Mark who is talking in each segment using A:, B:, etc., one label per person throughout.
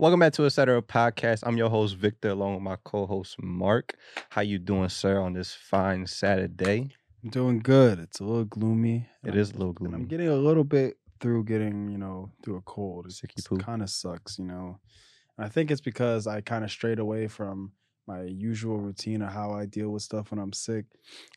A: Welcome back to Etc. Podcast. I'm your host Victor, along with my co-host Mark. How you doing, sir, on this fine Saturday?
B: I'm doing good. It's a little gloomy.
A: It is a little gloomy.
B: I'm getting a little bit through getting, you know, through a cold. It kind of sucks, you know. And I think it's because I kind of strayed away from my usual routine of how I deal with stuff when I'm sick.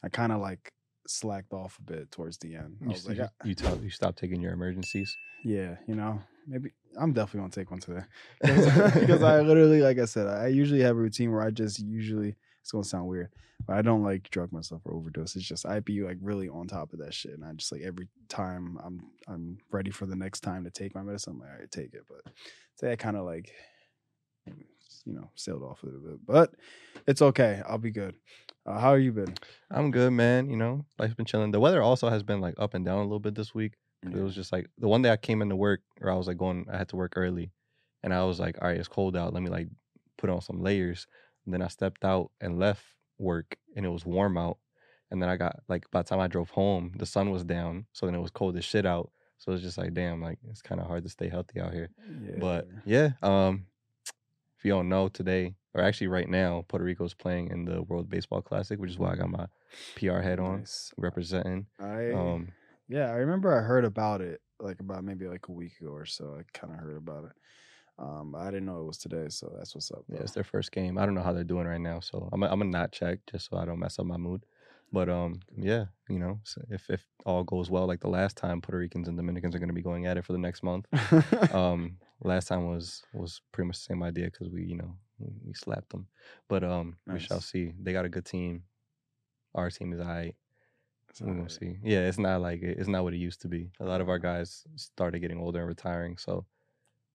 B: I kind of like slacked off a bit towards the end.
A: You,
B: like,
A: you,
B: "Ah,
A: you, you stop taking your Emergen-Cs.
B: yeah, you know, maybe I'm definitely gonna take one today because, because I literally, like I said, I usually have a routine where I just usually it's gonna sound weird, but I don't like drug myself or overdose. It's just I be like really on top of that shit, and I just like every time I'm I'm ready for the next time to take my medicine, I'm like, all right, take it. But today I kind of like you know sailed off a little bit, but it's okay. I'll be good. Uh, how have you been?
A: I'm good, man. You know, life's been chilling. The weather also has been like up and down a little bit this week. It was just like the one day I came into work, or I was like going, I had to work early, and I was like, all right, it's cold out. Let me like put on some layers. And then I stepped out and left work, and it was warm out. And then I got like by the time I drove home, the sun was down, so then it was cold as shit out. So it's just like, damn, like it's kind of hard to stay healthy out here.
B: yeah.
A: But yeah, um, you don't know, today or actually right now, Puerto Rico's playing in the World Baseball Classic, which is why I got my PR head on
B: Nice.
A: representing.
B: I
A: Um,
B: Yeah, I remember I heard about it like about maybe like a week ago or so. I kind of heard about it. Um, I didn't know it was today, so that's what's up.
A: Yeah, it's their first game. I don't know how they're doing right now, so I'm gonna not check just so I don't mess up my mood. But um, yeah, you know, so if if all goes well, like the last time, Puerto Ricans and Dominicans are gonna be going at it for the next month. Um, last time was was pretty much the same idea because we you know we, slapped them, but um, we shall see. They got a good team. Our team is.
B: It's
A: We're gonna
B: alright.
A: see. Yeah, it's not like it- it's not what it used to be. A lot of our guys started getting older and retiring. So,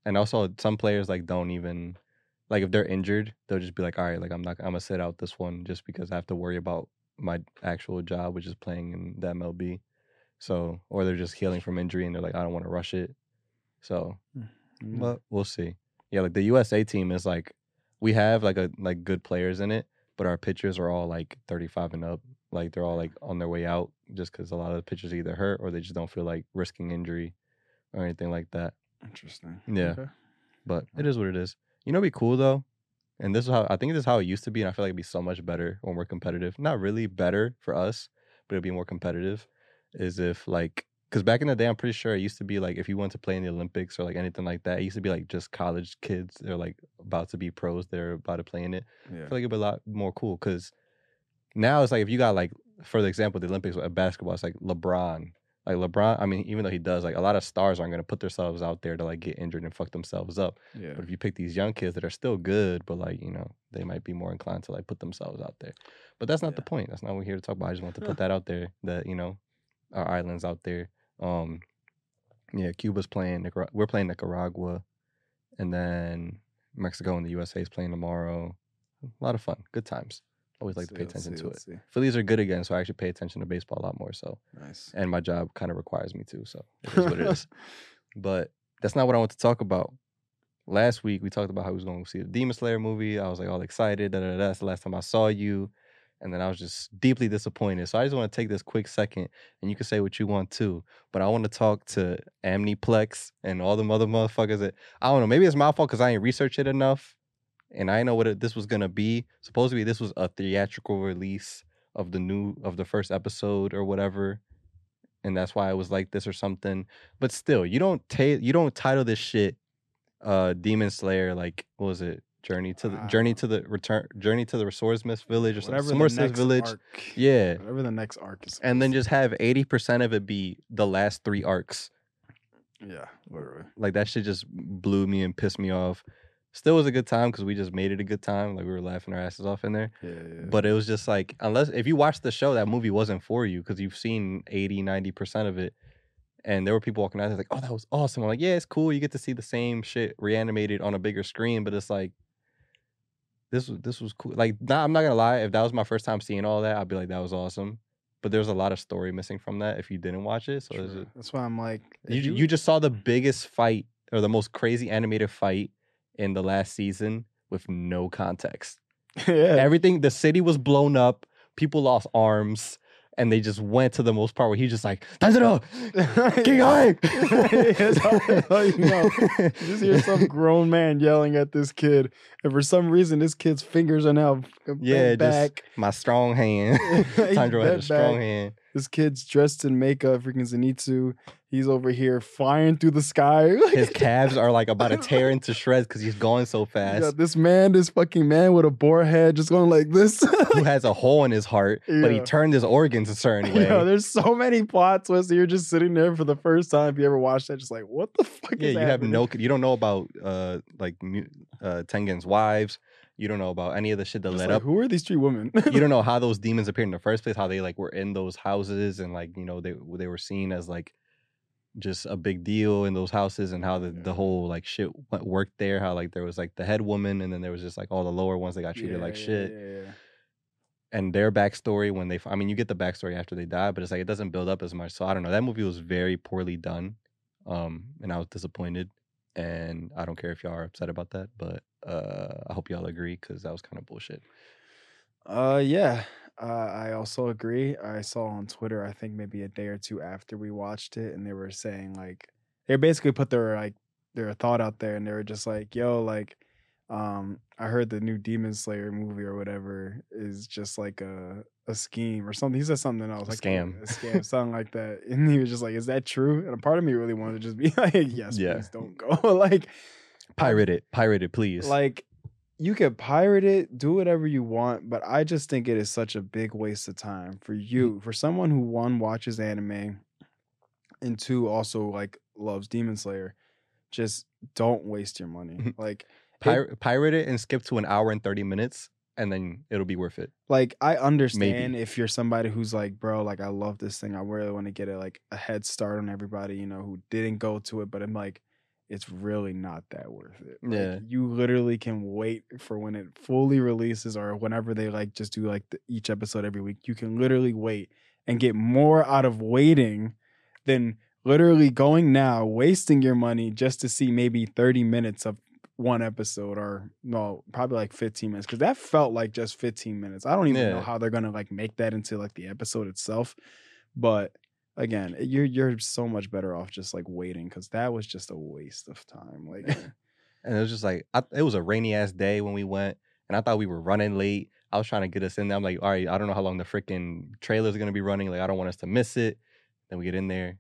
A: and also some players like don't even like if they're injured, they'll just be like, all right, like I'm not, I'm gonna sit out this one just because I have to worry about my actual job, which is playing in the MLB. So, or they're just healing from injury and they're like, I don't want to rush it. So,
B: Mm.
A: but we'll see. Yeah, like the USA team is like we have like a like good players in it, but our pitchers are all like 35 and up. Like they're all like on their way out just because a lot of the pitchers either hurt or they just don't feel like risking injury or anything like that.
B: Interesting.
A: Yeah.
B: Okay.
A: But it is what it is. You know, be cool though, and this is how I think this is how it used to be, and I feel like it'd be so much better when we're competitive. Not really better for us, but it'd be more competitive. Is if like because back in the day, I'm pretty sure it used to be like if you want to play in the Olympics or like anything like that, it used to be like just college kids they're like about to be pros, they're about to play in it. I feel like it'd be a lot more cool because now it's like if you got like for the example the Olympics with uh, basketball, it's like LeBron. Like LeBron, I mean, even though he does, like a lot of stars aren't gonna put themselves out there to like get injured and fuck themselves up.
B: Yeah.
A: But if you pick these young kids that are still good, but like, you know, they might be more inclined to like put themselves out there. But that's not the point. That's not what we're here to talk about. I just want to put that out there that, you know, our islands out there. Um yeah, Cuba's playing Nicar- we're playing Nicaragua and then Mexico and the USA is playing tomorrow. A lot of fun. Good times. Always like to pay
B: let's
A: attention
B: see,
A: to it.
B: let's see.
A: Phillies are good again, so I actually pay attention to baseball a lot more. So
B: Nice.
A: and my job kind of requires me to. So it is what it is. But that's not what I want to talk about. Last week we talked about how we was going to see the Demon Slayer movie. I was like all excited. Da, da, da. That's the last time I saw you, and then I was just deeply disappointed. So I just want to take this quick second, and you can say what you want too. But I want to talk to Amniplex and all the other motherfuckers that I don't know. Maybe it's my fault because I ain't researched it enough, and I know what it, this was gonna be. Supposedly this was a theatrical release of the new of the first episode or whatever and that's why it was like this or something. But still, you don't ta- you don't title this shit uh Demon Slayer like what was it? Journey to the Journey to the Return Journey to the Swordsmith Village or
B: Whatever
A: something.
B: next
A: Village.
B: arc.
A: Yeah.
B: Whatever the next arc is.
A: And then just have 80% of it be the last three arcs.
B: yeah, literally.
A: Like that shit just blew me and pissed me off. Still was a good time because we just made it a good time. Like we were laughing our asses off in there.
B: Yeah, yeah.
A: But it was just like, unless if you watched the show, that movie wasn't for you because you've seen 80, 90% of it. And there were people walking out there like, oh, that was awesome. I'm like, yeah, it's cool. You get to see the same shit reanimated on a bigger screen, but it's like, this was this was cool. Like, nah, I'm not gonna lie. If that was my first time seeing all that, I'd be like, that was awesome. But there's a lot of story missing from that if you didn't watch it. So
B: that's why I'm like,
A: you,
B: if
A: you just saw the biggest fight or the most crazy animated fight in the last season with no context.
B: yeah,
A: Everything, the city was blown up. People lost arms. And they just went to the most part where he's just like, Tanjiro, keep going.
B: That's how- that's how you know. You just hear some grown man yelling at this kid, and for some reason, this kid's fingers are now bent
A: Yeah, just- My strong hand. Tanjiro had a strong
B: back.
A: hand.
B: This kid's dressed in makeup, freaking Zenitsu. He's over here flying through the sky.
A: His calves are like about to tear into shreds because he's going so fast.
B: got this man, this fucking man with a boar head, just going like this.
A: Who has a hole in his heart, but he turned his organs a certain way.
B: Yo, there's so many plot twists. You're just sitting there for the first time. If you ever watched that, just like, what the fuck
A: yeah,
B: is
A: you have no, you don't know about uh like uh Tengen's wives. You don't know about any of the shit that
B: Just
A: led
B: like,
A: up.
B: Who are these three women?
A: You don't know how those demons appeared in the first place. How they like were in those houses and like you know they they were seen as like just a big deal in those houses and how the, the whole like shit went, worked there. How like there was like the head woman and then there was just like all the lower ones that got treated like
B: Yeah,
A: shit.
B: yeah, yeah.
A: and their backstory when they i mean you get the backstory after they die but it's like it doesn't build up as much so i don't know that movie was very poorly done um and i was disappointed and i don't care if y'all are upset about that but uh i hope y'all agree because that was kind of bullshit
B: Uh, yeah. Uh, I also agree. I saw on Twitter, I think maybe a day or two after we watched it, and they were saying like they basically put their like their thought out there, and they were just like, "Yo, like, um, I heard the new Demon Slayer movie or whatever is just like a a scheme or something." He said something else, like
A: scam.
B: a scam, something like that, and he was just like, "Is that true?" And a part of me really wanted to just be like, "Yes,
A: Yeah.
B: please don't go." like,
A: pirate it pirate it please
B: like you can pirate it, do whatever you want, but I just think it is such a big waste of time for
A: Mm-hmm.
B: you, for someone who one watches anime and two also like loves Demon Slayer. Just don't waste your money. Like
A: Pir- pirate it and skip to an hour and 30 minutes and then it'll be worth it
B: like I understand if you're somebody who's like, bro, like I love this thing. I really want to get it like a head start on everybody, you know, who didn't go to it, but I'm like, it's really not that worth it. Like,
A: Yeah.
B: you literally can wait for when it fully releases or whenever they like just do like the, each episode every week. You can literally wait and get more out of waiting than literally going now, wasting your money just to see maybe 30 minutes of one episode or no, probably like 15 minutes because that felt like just 15 minutes. I don't even know how they're gonna like make that into like the episode itself, but again, you're you're so much better off just like waiting because that was just a waste of time. Like,
A: and it was just like I, it was a rainy ass day when we went and i thought we were running late i was trying to get us in there i'm like all right i don't know how long the freaking trailer is gonna be running like i don't want us to miss it then we get in there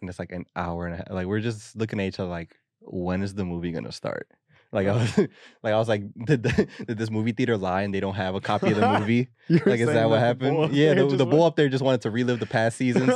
A: and it's like an hour and a half like we're just looking at each other like when is the movie gonna start like I was like I was like did, the, did this movie theater lie and they don't have a copy of the movie like is that what happened yeah the, the
B: went-
A: bull up there just wanted to relive the past seasons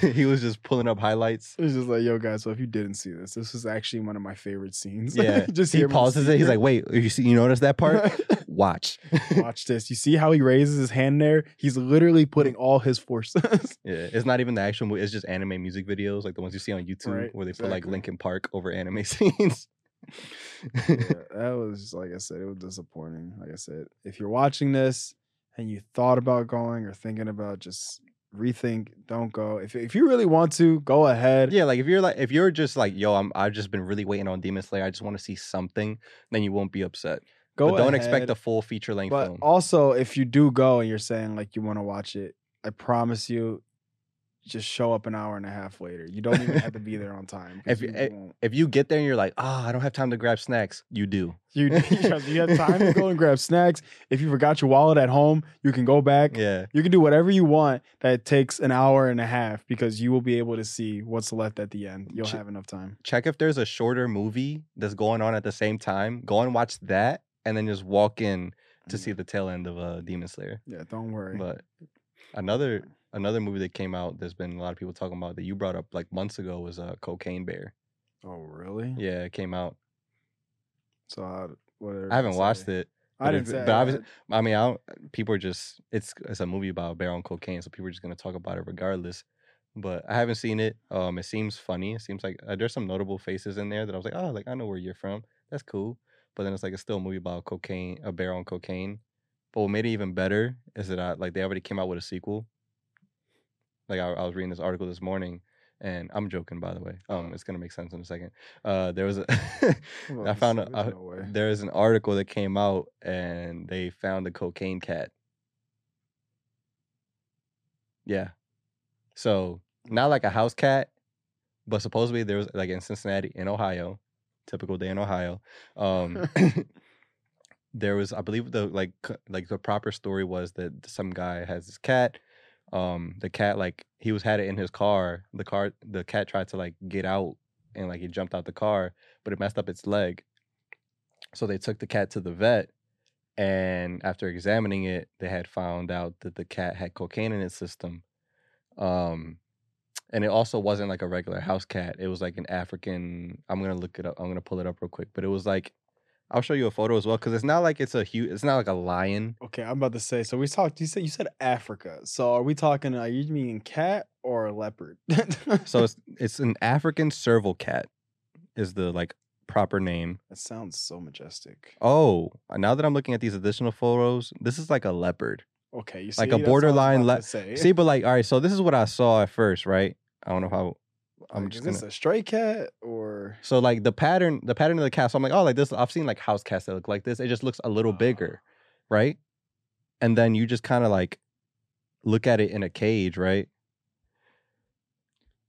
A: he, he was just pulling up highlights
B: It's just like, yo, guys. So if you didn't see this, this is actually one of my favorite scenes.
A: yeah
B: just
A: he pauses it he's like wait you see you notice that part watch
B: Watch this. You see how he raises his hand there? He's literally putting all his forces.
A: Yeah, it's not even the actual movie. It's just anime music videos, like the ones you see on YouTube,
B: Right,
A: where they put like. Linkin Park over anime scenes.
B: Yeah, that was like I said, it was disappointing. Like I said, if you're watching this and you thought about going or thinking about just rethink, don't go. If if you really want to, go ahead.
A: yeah, like if you're like if you're just like, yo, I'm I've just been really waiting on Demon Slayer. I just want to see something. Then you won't be upset.
B: go
A: but don't
B: ahead.
A: expect a full feature length
B: But
A: film.
B: also, if you do go and you're saying like you want to watch it, I promise you, just show up an hour and a half later. You don't even have to be there on time.
A: If you-
B: you
A: eh, if you get there and you're like, ah, I don't have time to grab snacks, you do.
B: You, you have time to go and grab snacks. If you forgot your wallet at home, you can go back.
A: Yeah,
B: You can do whatever you want that takes an hour and a half because you will be able to see what's left at the end. You'll
A: Ch-
B: have enough time.
A: check if there's a shorter movie that's going on at the same time. Go and watch that, and then just walk in to see the tail end of uh, Demon Slayer.
B: Yeah, don't worry.
A: But another another movie that came out, there's been a lot of people talking about that you brought up like months ago was uh, Cocaine Bear.
B: oh, really?
A: Yeah, it came out.
B: So how, what are
A: I haven't
B: they
A: watched
B: say?
A: it.
B: I didn't say.
A: but
B: I-
A: obviously- I mean, I don't, people are just it's it's a movie about a bear on cocaine, so people are just gonna talk about it regardless. But I haven't seen it. Um, it seems funny. It seems like uh, there's some notable faces in there that I was like, oh, like I know where you're from. That's cool. But then it's like it's still a movie about cocaine, a bear on cocaine. But what made it even better is that I, like they already came out with a sequel. Like I, I was reading this article this morning, and I'm joking by the way. Um, it's gonna make sense in a second. Uh, there was a I found a, a
B: no
A: there's an article that came out and they found a cocaine cat. Yeah. So not like a house cat, but supposedly there was like in Cincinnati, in Ohio, typical day in Ohio. Um, there was, I believe, the like like the proper story was that some guy has this cat. Um, the cat like he was had it in his car. The car, the cat tried to like get out and like he jumped out the car, but it messed up its leg. So they took the cat to the vet, and after examining it, they had found out that the cat had cocaine in its system. Um, and it also wasn't like a regular house cat. It was like an African. I'm gonna look it up. I'm gonna pull it up real quick. But it was like, I'll show you a photo as well because it's not like it's a huge. It's not like a lion.
B: Okay, I'm about to say. So we talked. You said you said Africa. So are we talking? Are you meaning cat or a leopard?
A: So it's it's an African serval cat, is the like proper name.
B: that sounds so majestic.
A: Oh, uh, now that I'm looking at these additional photos, this is like a leopard.
B: Okay, you see,
A: Like a
B: that's what I was
A: borderline
B: about
A: le-
B: to say.
A: See, but like, all right. So this is what I saw at first, right? I don't know how. I'm
B: Like,
A: just
B: is
A: gonna.
B: a stray cat or
A: So like the pattern, the pattern of the cat. So I'm like, oh, like this. I've seen like house cats that look like this. It just looks a little
B: Ah.
A: bigger, right? And then you just kind of like look at it in a cage, right?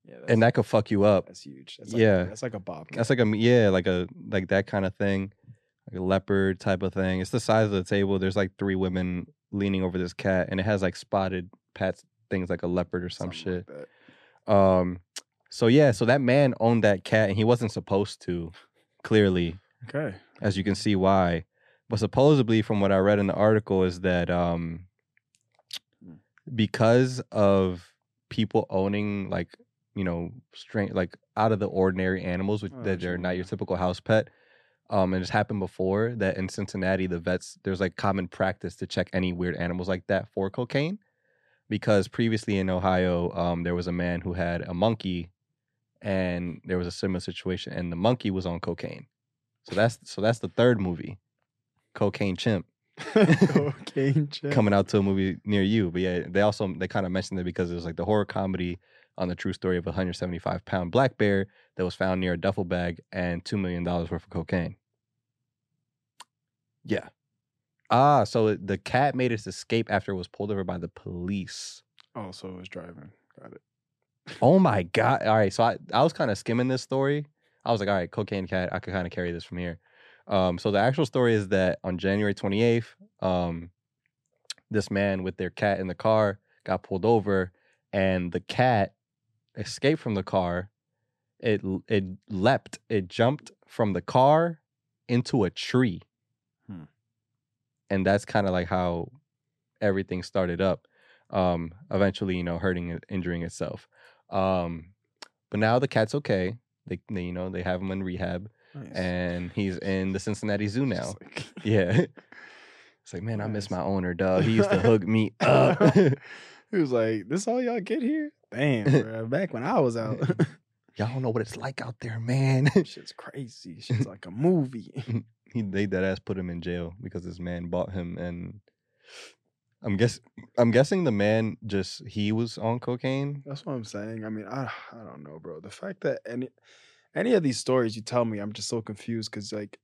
B: yeah?
A: And that could fuck you up.
B: that's huge. That's like,
A: yeah.
B: that's like a bobcat.
A: That's like a yeah, like a like that kind of thing, like a leopard type of thing. It's the size of the table. There's like three women leaning over this cat, and it has like spotted pats things like a leopard or some
B: Something
A: shit.
B: like.
A: Um, so yeah, so that man owned that cat, and he wasn't supposed to. Clearly,
B: Okay.
A: as you can see why. But supposedly, from what I read in the article, is that um, because of people owning like you know strange like out of the ordinary animals which,
B: Oh,
A: that they're not your typical house pet. Um, and it's happened before that in Cincinnati, the vets there's like common practice to check any weird animals like that for cocaine, because previously in Ohio, um, there was a man who had a monkey, and there was a similar situation, and the monkey was on cocaine. So that's so that's the third movie, Cocaine Chimp,
B: Cocaine chip.
A: coming out to a movie near you. But yeah, they also they kind of mentioned it because it was like the horror comedy on the true story of a 175 pound black bear that was found near a duffel bag and two million dollars worth of cocaine. Yeah. Ah, so the cat made its escape after it was pulled over by the police.
B: Oh, so it was driving. Got it.
A: Oh my god! All right, so I I was kind of skimming this story. I was like, all right, cocaine cat. I could kind of carry this from here. Um, so the actual story is that on January 28th, um, this man with their cat in the car got pulled over, and the cat escaped from the car. It it leapt. It jumped from the car into a tree,
B: Hmm.
A: and that's kind of like how everything started up. Um, eventually, you know, hurting, injuring itself. Um, but now the cat's okay. They, they you know, they have him in rehab,
B: Nice.
A: and he's in the Cincinnati Zoo now.
B: Like-
A: Yeah. It's like, man, I miss my owner, dog. He used to hook me up.
B: he was like, "This all y'all get here? Damn, bro. Back when I was out,
A: Y'all don't know what it's like out there, man.
B: shit's crazy. Shit's like a movie."
A: he they that ass put him in jail because this man bought him and I'm guess I'm guessing the man just he was on cocaine.
B: That's what I'm saying. I mean, I I don't know, bro. The fact that any any of these stories you tell me, I'm just so confused because like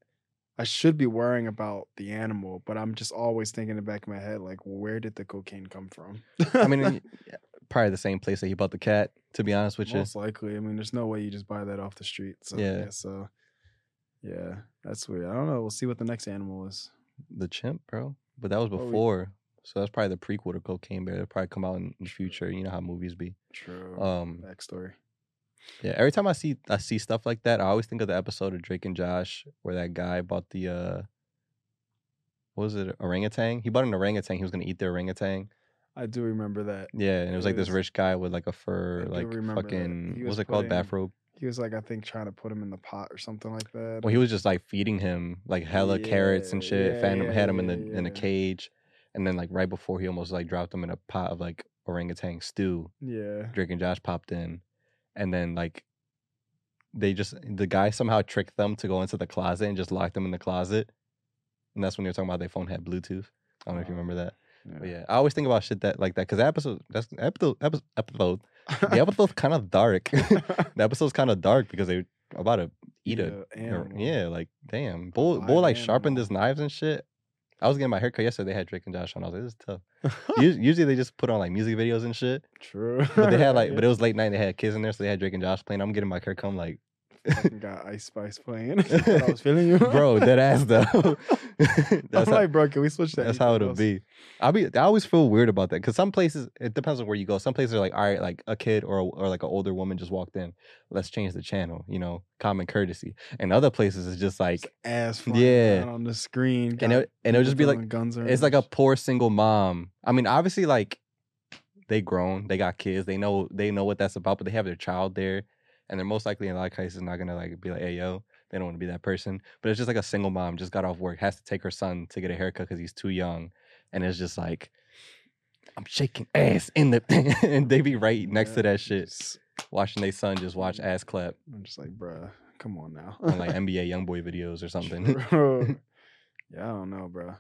B: I should be worrying about the animal, but I'm just always thinking in the back of my head, like, where did the cocaine come from?
A: I mean, probably the same place that he bought the cat. To be honest with you,
B: most likely. I mean, there's no way you just buy that off the street. So
A: Yeah.
B: yeah, so yeah, that's weird. I don't know. We'll see what the next animal is.
A: the chimp, bro. But that was
B: Oh,
A: before, so that's probably the prequel to Cocaine Bear. It'll probably come out in the future. You know how movies be.
B: True.
A: Um,
B: Backstory.
A: Yeah, every time I see I see stuff like that, I always think of the episode of Drake and Josh where that guy bought the uh what was it, orangutan? He bought an orangutan, he was gonna eat the orangutan.
B: I do remember that.
A: Yeah, and it was like this rich guy with like a fur like fucking what was it called? Bathrobe.
B: He was like, I think, trying to put him in the pot or something like that.
A: Well, he was just like feeding him like hella carrots and shit.
B: yeah,
A: Had him
B: yeah,
A: had him in the
B: yeah,
A: in a cage. And then like right before he almost like dropped him in a pot of like orangutan stew.
B: yeah.
A: Drake and Josh popped in, and then like they just the guy somehow tricked them to go into the closet and just locked them in the closet, and that's when they were talking about their phone had Bluetooth. I don't know if you
B: Oh,
A: remember that, but
B: Yeah.
A: yeah, I always think about shit that like that because episode that's episode episode episode the episode's kind of dark. the episode's kind of dark because they about to eat a
B: Eat a
A: yeah like damn bull bull like sharpened
B: animal.
A: his knives and shit. I was getting my haircut yesterday. They had Drake and Josh on. I was like, this is tough. Us- Usually they just put on like music videos and shit.
B: True.
A: But they had like, but it was late night. They had kids in there, so they had Drake and Josh playing. I'm getting my haircut. I'm like,
B: got Ice Spice playing. I was feeling you,
A: bro, dead ass though.
B: I'm
A: that's how,
B: like, bro, can we switch that?
A: that's how it'll be. I'll be. I always feel weird about that because some places it depends on where you go. Some places are like, all right, like a kid or a, or like an older woman just walked in. Let's change the channel. You know, common courtesy. And other places it's just like
B: ass
A: Yeah.
B: on the screen.
A: and it, and it'll just be like
B: guns
A: it's like a poor single mom. I mean, obviously, like they grown, they got kids, they know they know what that's about, but they have their child there, and they're most likely in a lot of cases not gonna like be like, hey yo, they don't want to be that person. But it's just like a single mom just got off work, has to take her son to get a haircut because he's too young, and it's just like. I'm shaking ass in the and they be right next to that shit, watching their son just watch mm. ass clap
B: I'm just like, bruh, come on now.
A: on like NBA YoungBoy videos or something.
B: Yeah, I don't know, bro.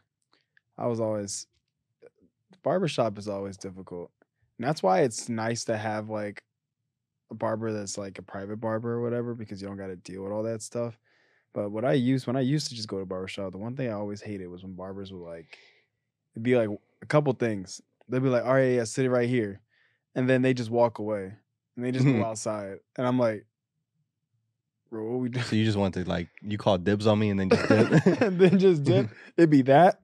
B: I was always barbershop is always difficult. And that's why it's nice to have like a barber that's like a private barber or whatever, because you don't gotta deal with all that stuff. But what I used when I used to just go to barbershop, the one thing I always hated was when barbers would like it'd be like a couple things. They'd be like, all right, yeah, sit right here. And then they just walk away. And they just go outside. And I'm like, bro, what we doing?
A: So you just want to like you call dibs on me and then just dip.
B: and then just dip. It'd be that.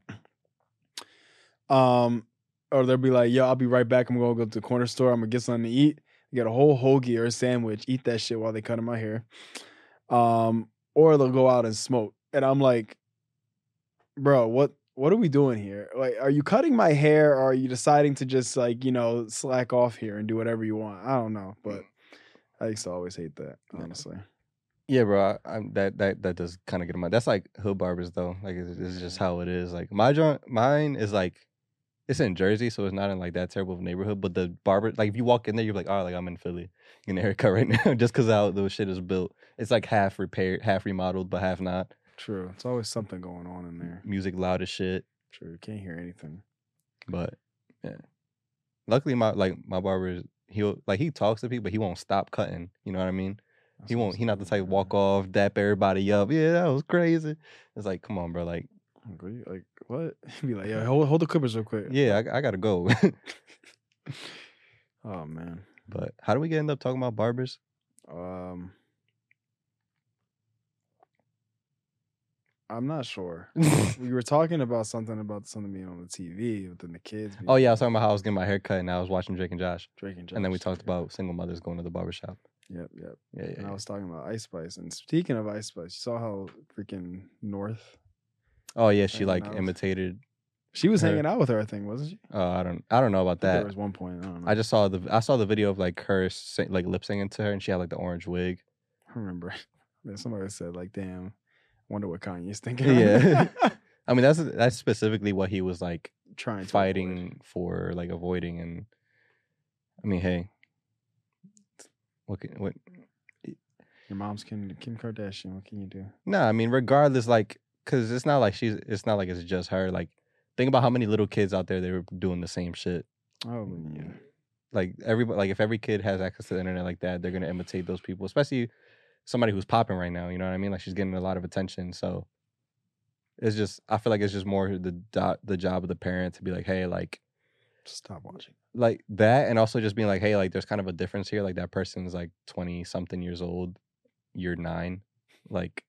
B: Um, or they'll be like, "Yo, I'll be right back. I'm gonna go to the corner store. I'm gonna get something to eat. Get a whole hoagie or a sandwich. Eat that shit while they cutting my hair." Um, or they'll go out and smoke, and I'm like, "Bro, what?" What are we doing here? Like, are you cutting my hair, or are you deciding to just like you know slack off here and do whatever you want? I don't know, but I used to always hate that, honestly.
A: Yeah, bro. I, I'm, that that that does kind of get in my. That's like hood barbers though. Like it's, it's just how it is. Like my joint, mine is like, it's in Jersey, so it's not in like that terrible of a neighborhood. But the barber, like if you walk in there, you're like, oh, like I'm in Philly, in haircut right now, just because how the shit is built. It's like half repaired, half remodeled, but half not.
B: True. It's always something going on in there.
A: Music loud as shit.
B: True. You can't hear anything.
A: But yeah, luckily my like my barber, is- he'll like he talks to people, but he won't stop cutting. You know what I mean?
B: That's
A: He won't. He not the type walk off, dap everybody up. Yeah, that was crazy. It's like, come on, bro. Like,
B: Like, what? you- Like what? Be like, yeah, hold, hold the clippers real quick.
A: yeah, I, I gotta go.
B: Oh man.
A: but how do we get end up talking about barbers?
B: Um. I'm not sure. we were talking about something about something being on the TV within the kids.
A: oh yeah, I was talking about how I was getting my hair cut and I was watching Drake and Josh,
B: Drake and Josh.
A: and then we talked
B: yeah.
A: about single mothers going to the barbershop.
B: Yep, yep.
A: Yeah, yeah.
B: And I
A: yeah.
B: was talking about Ice Spice. And speaking of Ice Spice, you saw how freaking North.
A: Oh yeah, she like imitated.
B: She was
A: Her.
B: hanging out with her, I think, wasn't she?
A: Uh, I don't. I don't know about
B: that. There was one point. I don't know.
A: I just saw the. I saw the video of like her sing, like lip singing to her, and she had like the orange wig.
B: I remember. Somebody said like, "Damn, wonder what Kanye's thinking."
A: Yeah. I mean, that's that's specifically what he was like
B: trying to avoid.
A: fighting for, like avoiding. And I mean, hey, what can, what
B: Your mom's Kim Kim Kardashian. What can you do?
A: No, I mean, regardless, like, cause it's not like she's. It's not like it's just her. Like, think about how many little kids out there they were doing the same shit.
B: Oh mm, yeah.
A: Like everybody, like if every kid has access to the internet like that, they're gonna imitate those people, especially somebody who's popping right now. You know what I mean? Like she's getting a lot of attention, so it's just. I feel like it's just more the do- the job of the parent to be like, hey, like,
B: Stop watching.
A: like that, and also just being like, hey, like, there's kind of a difference here. Like that person's like twenty something years old, you're nine, like,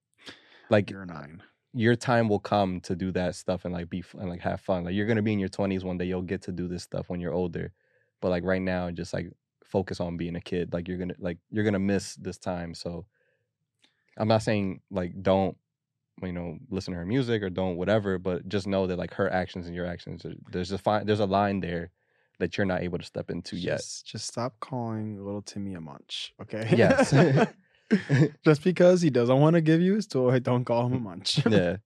A: like
B: You're nine.
A: Your time will come to do that stuff and like be and like have fun. Like you're gonna be in your twenties one day, you'll get to do this stuff when you're older. But like right now, just like focus on being a kid. Like you're gonna like you're gonna miss this time. So I'm not saying like don't you know listen to her music or don't whatever, but just know that like her actions and your actions, are- there's a fine there's a line there that you're not able to step into yet.
B: Just, just stop calling little Timmy a munch, okay?
A: Yes.
B: just because he doesn't want to give you his toy, don't call him a munch.
A: yeah,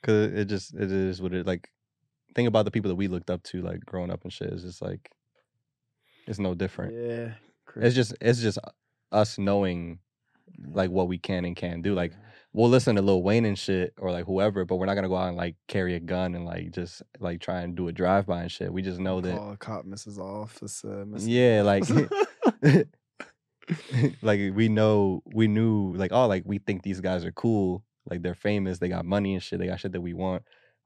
A: because it just it is what it like. Think about the people that we looked up to, like growing up and shit. It's just like it's no different.
B: yeah.
A: It's just it's just us knowing like what we can and can't do. Like we'll listen to Lil Wayne and shit or like whoever, but we're not gonna go out and like carry a gun and like just like try and do a drive by and shit. We just know that
B: call a cop misses off. Uh,
A: Yeah, like- like we know we knew like oh like we think these guys are cool like they're famous they got money and shit they got shit that we want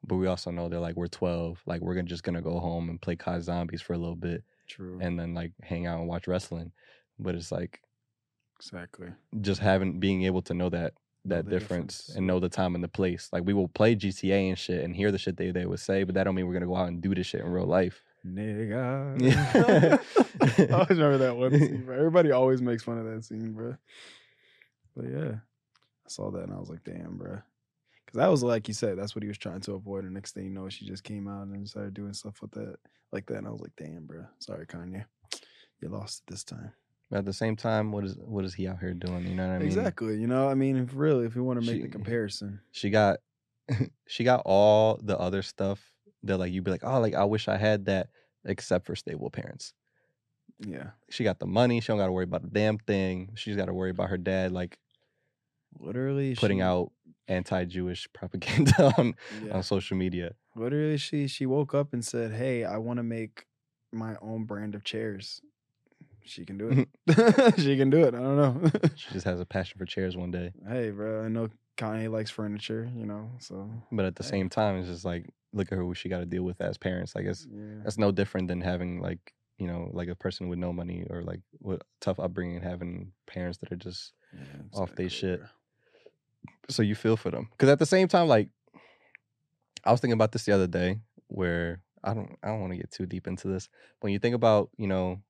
A: but we also know they're like we're 12 like we're gonna just gonna go home and play COD Zombies for a little bit
B: True.
A: and then like hang out and watch wrestling but it's like
B: exactly.
A: just having being able to know that that difference,
B: difference.
A: and know the time and the place like we will play gta and shit and hear the shit they, they would say but that don't mean we're gonna go out and do this shit in real life
B: Nigga.
A: Yeah.
B: I always remember that one scene, bro. Everybody always makes fun of that scene, bro. But yeah, I saw that and I was like, damn, bro. Because that was like you said, that's what he was trying to avoid. And next thing you know, she just came out and started doing stuff with that, like that. And I was like, damn, bro. Sorry, Kanye. You lost it this time.
A: but at the same time what is what is he out here doing you know what i mean
B: exactly. You know, I mean, if really, if you want to make
A: She-
B: the comparison,
A: she got she got all the other stuff that like you'd be like oh like i wish i had that except for stable parents
B: yeah,
A: she got the money she don't got to worry about a damn thing she's got to worry about her dad like
B: literally
A: putting
B: she-
A: out anti-jewish propaganda on,
B: yeah.
A: on social media
B: Literally, she she woke up and said, "Hey, I want to make my own brand of chairs." She can do it. she can do it. I don't know.
A: she just has a passion for chairs one day
B: hey, bro, I know Kanye likes furniture, you know, so
A: but at the
B: Hey.
A: same time it's just like look at her who she got to deal with as parents like it's
B: yeah.
A: that's no different than having like you know like a person with no money or like with tough upbringing and having parents that are just
B: yeah
A: off
B: their
A: shit. so you feel for them. Because at the same time like i was thinking about this the other day where i don't i don't want to get too deep into this when you think about you know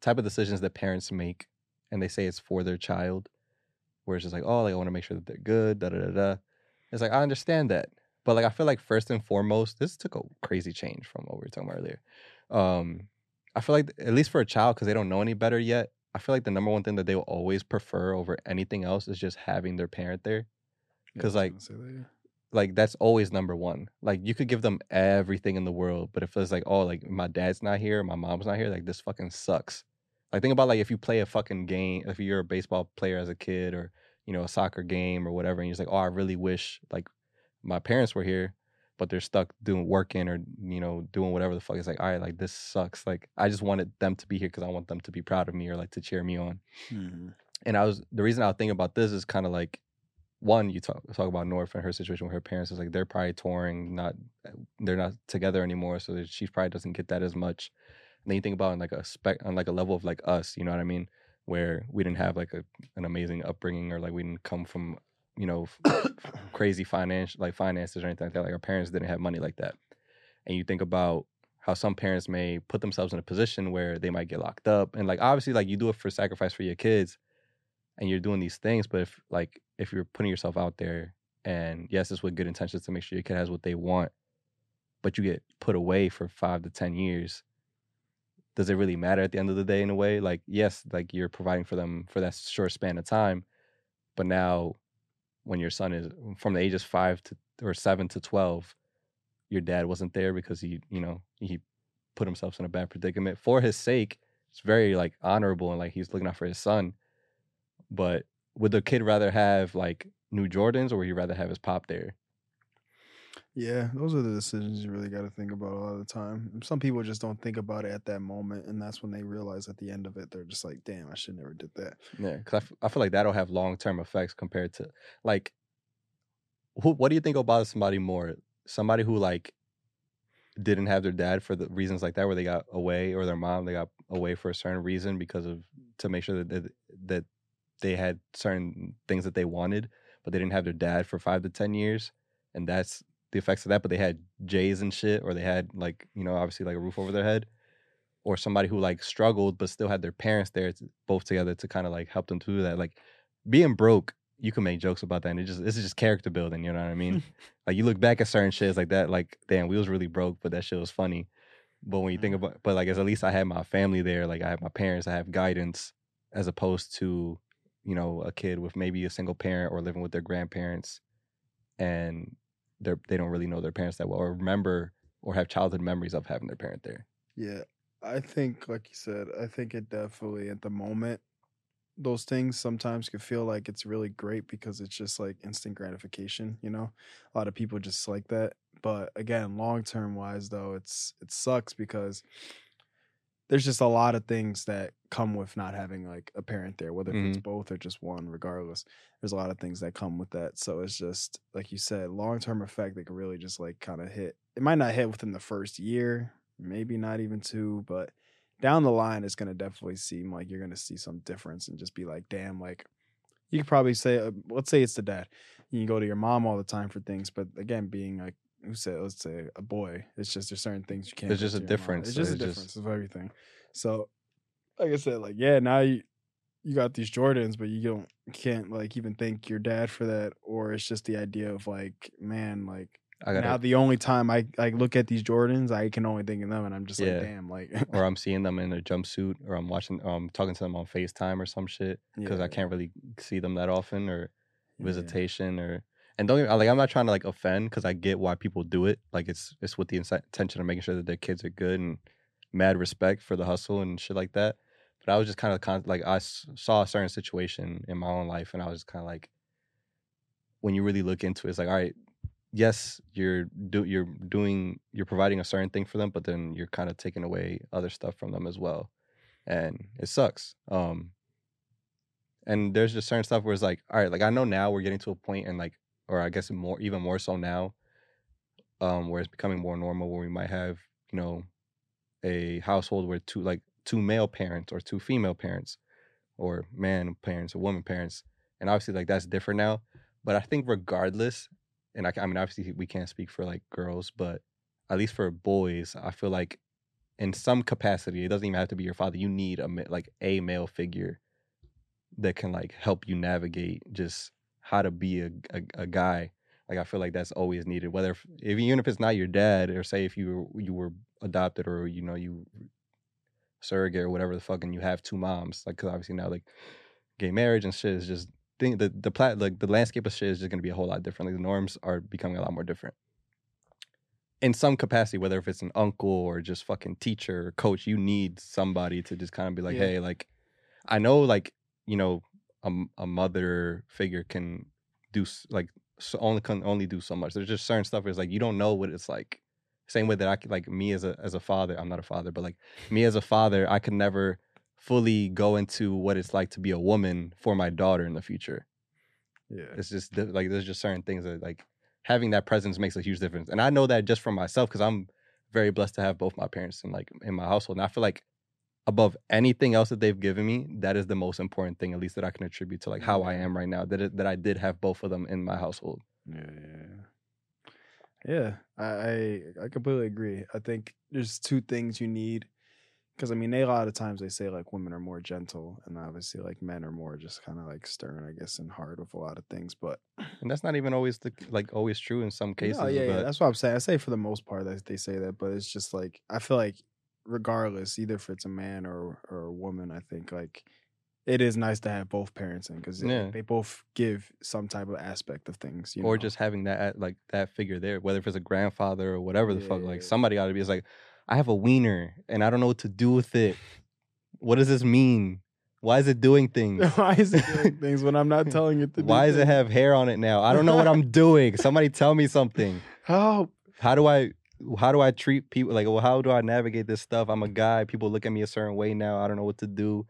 A: type of decisions that parents make and they say it's for their child where it's just like oh like i want to make sure that they're good da da da da. It's like i understand that but like i feel like first and foremost this took a crazy change from what we were talking about earlier um i feel like at least for a child because they don't know any better yet i feel like the number one thing that they will always prefer over anything else is just having their parent there
B: Because was
A: like,
B: that, yeah.
A: like that's always number one. Like you could give them everything in the world, but if it's like, oh, like my dad's not here, my mom's not here, like this fucking sucks. Like think about like if you play a fucking game, if you're a baseball player as a kid or you know a soccer game or whatever, and you're just like, oh, I really wish like my parents were here, but they're stuck doing working or you know doing whatever the fuck. It's like, all right, like this sucks. Like I just wanted them to be here because I want them to be proud of me or like to cheer me on
B: Mhm.
A: and I was the reason I was thinking about this is kind of like one you talk talk about North and her situation with her parents is like they're probably touring, not they're not together anymore, so she probably doesn't get that as much. And then you think about on like a spec on like a level of like us, you know what I mean, where we didn't have like a, an amazing upbringing or like we didn't come from you know crazy financial like finances or anything like that. Like our parents didn't have money like that, and you think about how some parents may put themselves in a position where they might get locked up and like obviously like you do it for sacrifice for your kids and you're doing these things but if like if you're putting yourself out there and yes it's with good intentions to make sure your kid has what they want but you get put away for five to ten years does it really matter at the end of the day in a way like yes like you're providing for them for that short span of time but now when your son is from the ages five to or seven to 12 your dad wasn't there because he you know he put himself in a bad predicament. For his sake it's very like honorable and like he's looking out for his son. But would the kid rather have like new jordans or would he rather have his pop there
B: Yeah, those are the decisions you really got to think about a lot of the time. Some people just don't think about it at that moment, and that's when they realize at the end of it, they're just like, "Damn, I should never did that."
A: yeah because I, f- I feel like that'll have long-term effects compared to like who, what do you think about somebody more somebody who like didn't have their dad for the reasons like that where they got away or their mom they got away for a certain reason because of to make sure that that, that they had certain things that they wanted but they didn't have their dad for five to ten years and that's the effects of that but they had jays and shit or they had like you know obviously like a roof over their head or somebody who like struggled but still had their parents there to, both together to kind of like help them through that like being broke you can make jokes about that and it just this is just character building you know what i mean like you look back at certain shits like that like damn we was really broke but that shit was funny but when you think
B: Mhm.
A: about but like as at least i had my family there like i have my parents i have guidance as opposed to you know a kid with maybe a single parent or living with their grandparents and they're they don't really know their parents that well or remember or have childhood memories of having their parent there
B: Yeah, I think, like you said, I think it definitely at the moment, those things sometimes can feel like it's really great because it's just like instant gratification. You know, a lot of people just like that. But again, long term wise, though, it's it sucks because there's just a lot of things that come with not having like a parent there, whether it's
A: Mm-hmm.
B: both or just one, regardless. There's a lot of things that come with that. So it's just like you said, long term effect that could really just like kind of hit. It might not hit within the first year, maybe not even two, but down the line, it's gonna definitely seem like you're gonna see some difference and just be like, damn, like you could probably say, uh, let's say it's the dad. You can go to your mom all the time for things, but again, being like who said, let's say a boy, it's just there's certain things you can't.
A: There's just a difference,
B: It's just a
A: it's just-
B: difference of everything. So, like I said, like yeah, now you you got these Jordans, but you don't can't like even thank your dad for that, or it's just the idea of like, man, like
A: I got
B: now the only time I like look at these Jordans, I can only think of them, and I'm just
A: Yeah.
B: like, damn, like
A: or I'm seeing them in a jumpsuit, or I'm watching, or I'm talking to them on Facetime or some shit because
B: Yeah.
A: I can't really see them that often, or
B: Yeah.
A: visitation, or and don't like I'm not trying to like offend because I get why people do it. Like it's it's with the intention of making sure that their kids are good and mad respect for the hustle and shit like that. But I was just kind of con- like I saw a certain situation in my own life, and I was just kind of like, when you really look into it, it's like, all right, yes, you're do you're doing you're providing a certain thing for them, but then you're kind of taking away other stuff from them as well, and it sucks. Um, and there's just certain stuff where it's like, all right, like I know now we're getting to a point, and like, or I guess more even more so now, um, where it's becoming more normal, where we might have you know a household where two like two male parents or two female parents, or man parents or woman parents, and obviously like that's different now. But I think regardless, and I, I mean obviously we can't speak for like girls, but at least for boys, I feel like in some capacity, it doesn't even have to be your father. You need a like a male figure that can like help you navigate just how to be a, a, a guy. Like I feel like that's always needed. Whether if, even if it's not your dad, or say if you were, you were adopted or you know you surrogate or whatever the fuck, and you have two moms. Like because obviously now like gay marriage and shit is just thing the the plat like the landscape of shit is just gonna be a whole lot different. Like the norms are becoming a lot more different. In some capacity, whether if it's an uncle or just fucking teacher or coach, you need somebody to just kind of be like,
B: Yeah.
A: hey, like I know like you know a, a mother figure can do like so only can only do so much. There's just certain stuff where it's like you don't know what it's like. Same way that I could like me as a as a father, I'm not a father, but like me as a father, I could never fully go into what it's like to be a woman for my daughter in the future.
B: yeah,
A: It's just like there's just certain things that like having that presence makes a huge difference. And I know that just for myself because I'm very blessed to have both my parents in like in my household. And I feel like above anything else that they've given me, that is the most important thing, at least that I can attribute to like how I am right now. That it, that I did have both of them in my household.
B: Yeah, yeah, yeah. Yeah, I, I I completely agree. I think there's two things you need because I mean, they a lot of times they say like women are more gentle, and obviously like men are more just kind of like stern, I guess, and hard with a lot of things. But
A: And that's not even always the like always true in some cases.
B: no, yeah, yeah, that's what I'm saying. I say for the most part that they say that, but it's just like I feel like regardless, either if it's a man or or a woman, I think like it is nice to have both parents in because
A: Yeah.
B: they both give some type of aspect of things, you
A: or
B: know?
A: just having that like that figure there, whether if it's a grandfather or whatever the fuck,
B: Yeah.
A: like somebody ought to be. It's like, I have a wiener and I don't know what to do with it. What does this mean? Why is it doing things?
B: Why is it doing things when I'm not telling it to? do
A: Why does it have hair on it now? I don't know what I'm doing. Somebody tell me something.
B: help?
A: How do I how do I treat people like well, how do I navigate this stuff? I'm a guy. People look at me a certain way now. I don't know what to do.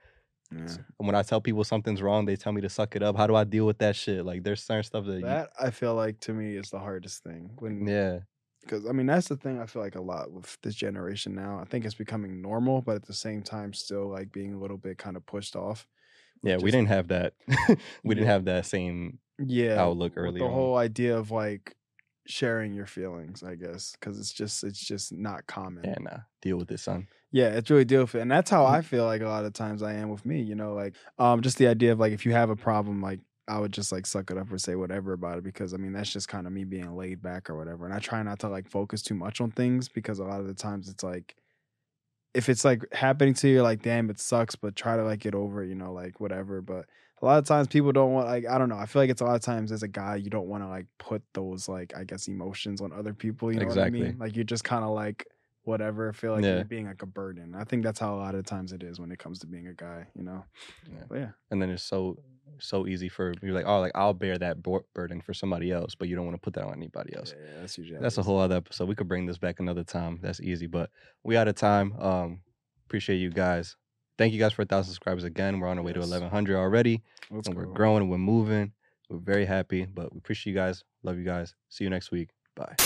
B: Yeah.
A: And when I tell people something's wrong, they tell me to suck it up. How do I deal with that shit? Like there's certain stuff that,
B: That I feel like to me is the hardest thing when
A: yeah.
B: because I mean that's the thing I feel like a lot with this generation now. I think it's becoming normal, but at the same time still like being a little bit kind of pushed off.
A: Yeah, we didn't have that. we didn't have that same
B: Yeah,
A: outlook earlier.
B: The
A: on.
B: whole idea of like sharing your feelings, I guess, because it's just it's just not common.
A: Yeah, nah. Deal with it, son.
B: Yeah, it's really deal with it. And that's how
A: Mm-hmm.
B: I feel like a lot of times I am with me, you know, like um just the idea of like if you have a problem, like I would just like suck it up or say whatever about it because I mean that's just kind of me being laid back or whatever. And I try not to like focus too much on things because a lot of the times it's like if it's like happening to you, like damn, it sucks, but try to like get over it, you know, like whatever. But a lot of times people don't want like I don't know. I feel like it's a lot of times as a guy you don't want to like put those like I guess emotions on other people. You know what I
A: Exactly.
B: mean? Like you're just kind of like whatever. Feel like
A: Yeah.
B: you're being like a burden. I think that's how a lot of times it is when it comes to being a guy. You know?
A: Yeah.
B: But yeah,
A: And then it's so so easy for you're like, oh, like I'll bear that burden for somebody else, but you don't want to put that on anybody else.
B: yeah, yeah, that's usually
A: That's a whole other episode. We could bring this back another time. That's easy, but we out of time. Um, Appreciate you guys. Thank you guys for a thousand subscribers again. We're on our way to 1100 already.
B: Let's
A: and
B: go.
A: we're growing. We're moving. We're very happy, but we appreciate you guys. Love you guys. See you next week. Bye.